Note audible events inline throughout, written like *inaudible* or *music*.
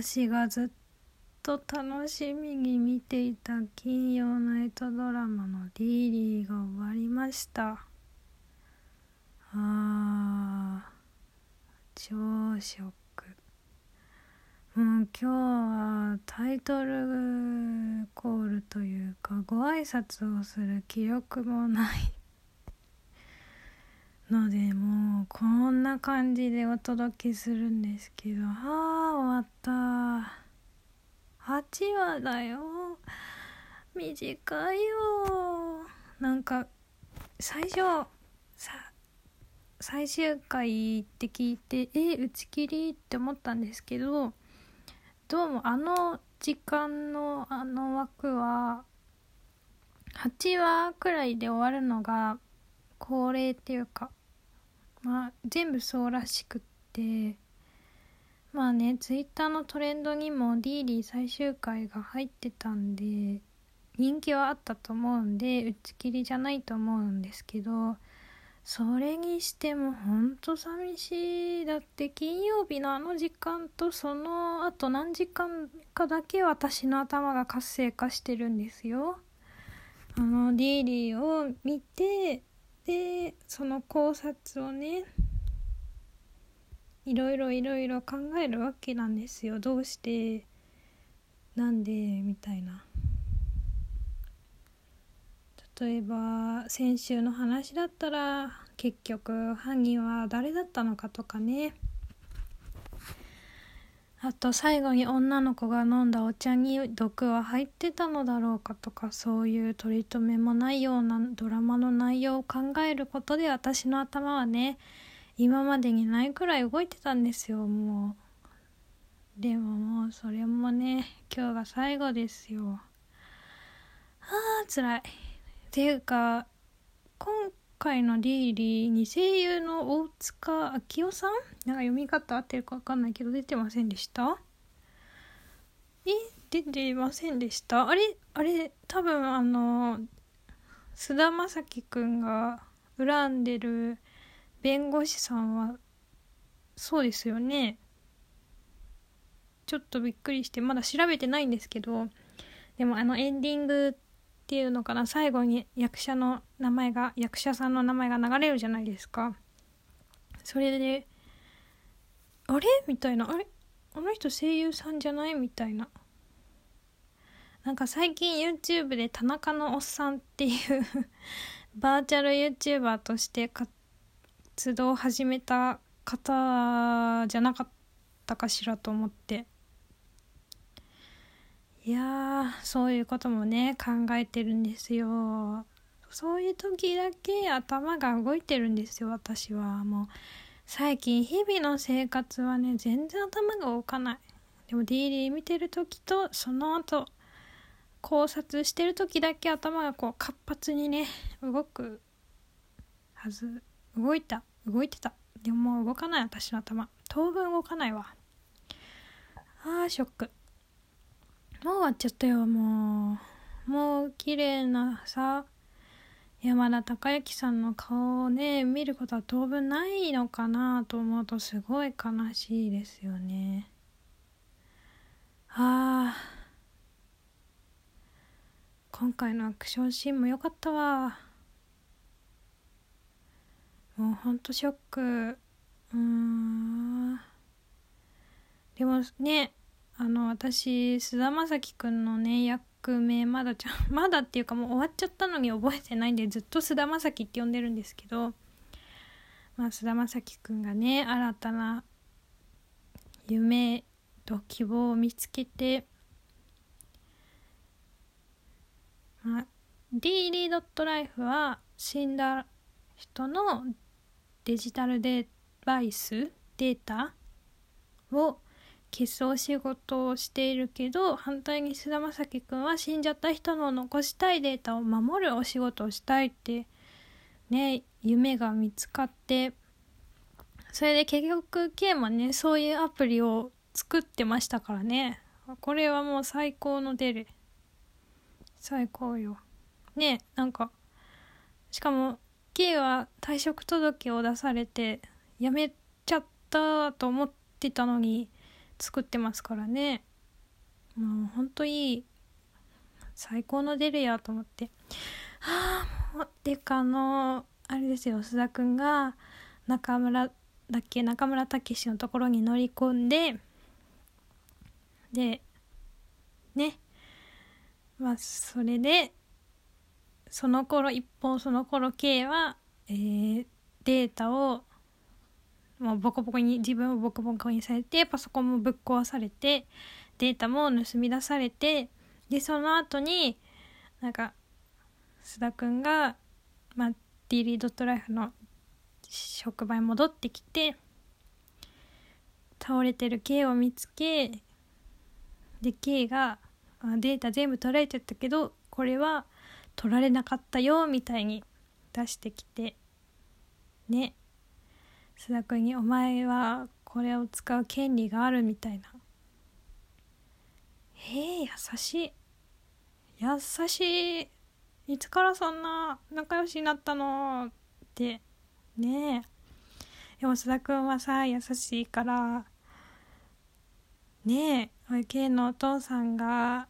私がずっと楽しみに見ていた金曜ナイトドラマの D リーが終わりました。あー超ショック。もう今日はタイトルコールというかご挨拶をする気力もない。のでもうこんな感じでお届けするんですけどああ終わった。8話だよ。短いよ。なんか最初さ最終回って聞いてえ打ち切りって思ったんですけどどうもあの時間のあの枠は8話くらいで終わるのが恒例っていうかまあ全部そうらしくって。まあねツイッターのトレンドにも D リー最終回が入ってたんで人気はあったと思うんで打ち切りじゃないと思うんですけどそれにしてもほんと寂しい。だって金曜日のあの時間とその後何時間かだけ私の頭が活性化してるんですよ。あの D リーを見てでその考察をねいろいろいろいろ考えるわけなんですよ。どうして？なんで？みたいな。例えば先週の話だったら結局犯人は誰だったのかとかね。あと最後に女の子が飲んだお茶に毒は入ってたのだろうかとかそういう取り留めもないようなドラマの内容を考えることで私の頭はね今までにないくらい動いてたんですよもう。でももうそれもね今日が最後ですよ。あー辛い。っていうか今回のリーリーに声優の大塚明夫さん？なんか読み方合ってるか分かんないけど出てませんでした？え出てませんでした？あれあれ多分あの菅田将暉くんが恨んでる弁護士さんはそうですよね。ちょっとびっくりしてまだ調べてないんですけどでもあのエンディングっていうのかな。最後に役者の名前が役者さんの名前が流れるじゃないですか。それであれ？みたいな。あれ？あの人声優さんじゃない？みたいな。なんか最近 YouTube で田中のおっさんっていう *laughs* バーチャル YouTuber として活活動を始めた方じゃなかったかしらと思って。いやそういうこともね考えてるんですよ。そういう時だけ頭が動いてるんですよ私は。もう最近日々の生活はね全然頭が動かない。でも DD 見てる時とその後考察してる時だけ頭がこう活発にね動くはず。動いた。動いてた。でももう動かない私の頭。当分動かないわ。あーショック。もう終わっちゃったよ。もう。もう綺麗なさ。山田孝之さんの顔をね見ることは当分ないのかなと思うとすごい悲しいですよね。あー。今回のアクションシーンも良かったわ。もうほんとショック。うん。でもねあの私菅田将暉くんのね役名まだちゃ *laughs* まだっていうかもう終わっちゃったのに覚えてないんでずっと菅田将暉って呼んでるんですけどまあ菅田将暉くんがね新たな夢と希望を見つけてまあ DD.life は死んだ人のデジタルデバイスデータを消すお仕事をしているけど反対に菅田将暉くんは死んじゃった人の残したいデータを守るお仕事をしたいってね夢が見つかってそれで結局 K もねそういうアプリを作ってましたからね。これはもう最高のデレ。最高よ。ねなんかしかも K は退職届を出されて辞めちゃったと思ってたのに作ってますからね。もうほんといい最高の出るやと思って。はあもうてかあのあれですよ須田くんが中村だっけ中村武史のところに乗り込んででね。まあそれでその頃一方その頃 K は、えー、データをもうボコボコに自分をボコボコにされてパソコンもぶっ壊されてデータも盗み出されてでその後になんか須田くんが、まあ、D リードットライフの職場に戻ってきて倒れてる K を見つけで K がデータ全部取られちゃったけどこれは取られなかったよみたいに出してきてね。須田君に「お前はこれを使う権利がある」みたいな。へえ優しい。優しい。いつからそんな仲良しになったのって。ねえ。でも須田君はさ優しいから。ねえ。保育園のお父さんが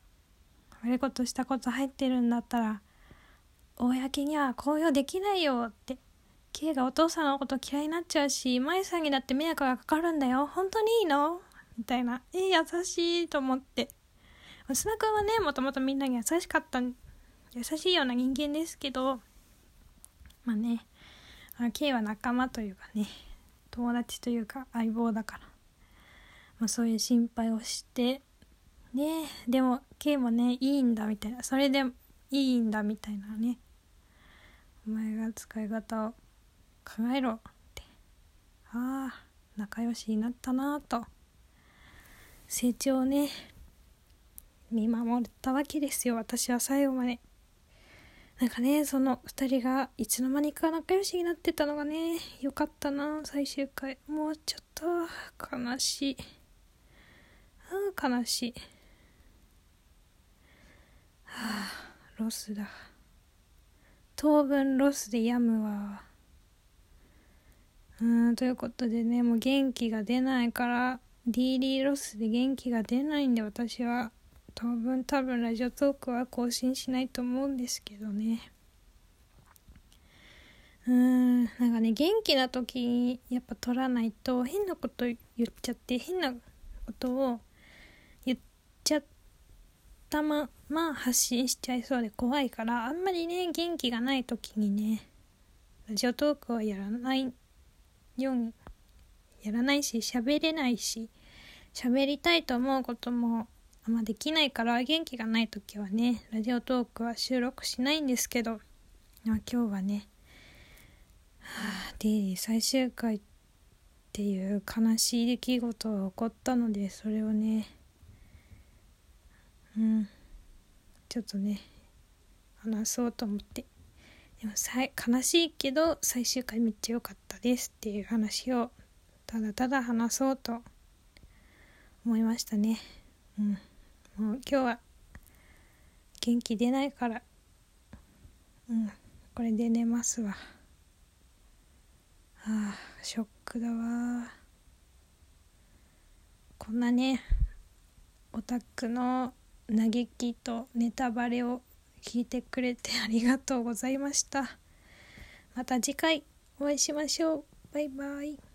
悪いことしたこと入ってるんだったら公には公表できないよって。K がお父さんのこと嫌いになっちゃうし舞さんにだって迷惑がかかるんだよ。本当にいいの？みたいな。え優しいと思って。須田君はねもともとみんなに優しかった優しいような人間ですけどまあね K は仲間というかね友達というか相棒だから、まあ、そういう心配をして。ねでも K もねいいんだみたいな。それでいいんだみたいなね。お前が使い方を考えろって。ああ仲良しになったなと。成長をね見守ったわけですよ私は最後まで。なんかねその2人がいつの間にか仲良しになってたのがねよかったな最終回。もうちょっと悲しい。ああ悲しい。はあロスだ。当分ロスで病むわ。うんということでねもう元気が出ないから DD ロスで元気が出ないんで私は当分多分ラジオトークは更新しないと思うんですけどね。うんなんかね元気な時やっぱ撮らないと変なこと言っちゃって変なことをたまま発信しちゃいそうで怖いからあんまりね元気がない時にねラジオトークはやらないようにやらないし喋れないし喋りたいと思うこともあんまできないから元気がない時はねラジオトークは収録しないんですけど、まあ、今日はねはあ、で最終回っていう悲しい出来事が起こったのでそれをねうん。ちょっとね話そうと思って。でもさ悲しいけど最終回めっちゃ良かったですっていう話をただただ話そうと思いましたね。うん。もう今日は元気出ないから。うん。これで寝ますわ。あショックだわ。こんなねオタクの嘆きとネタバレを聞いてくれてありがとうございました。また次回お会いしましょう。バイバイ。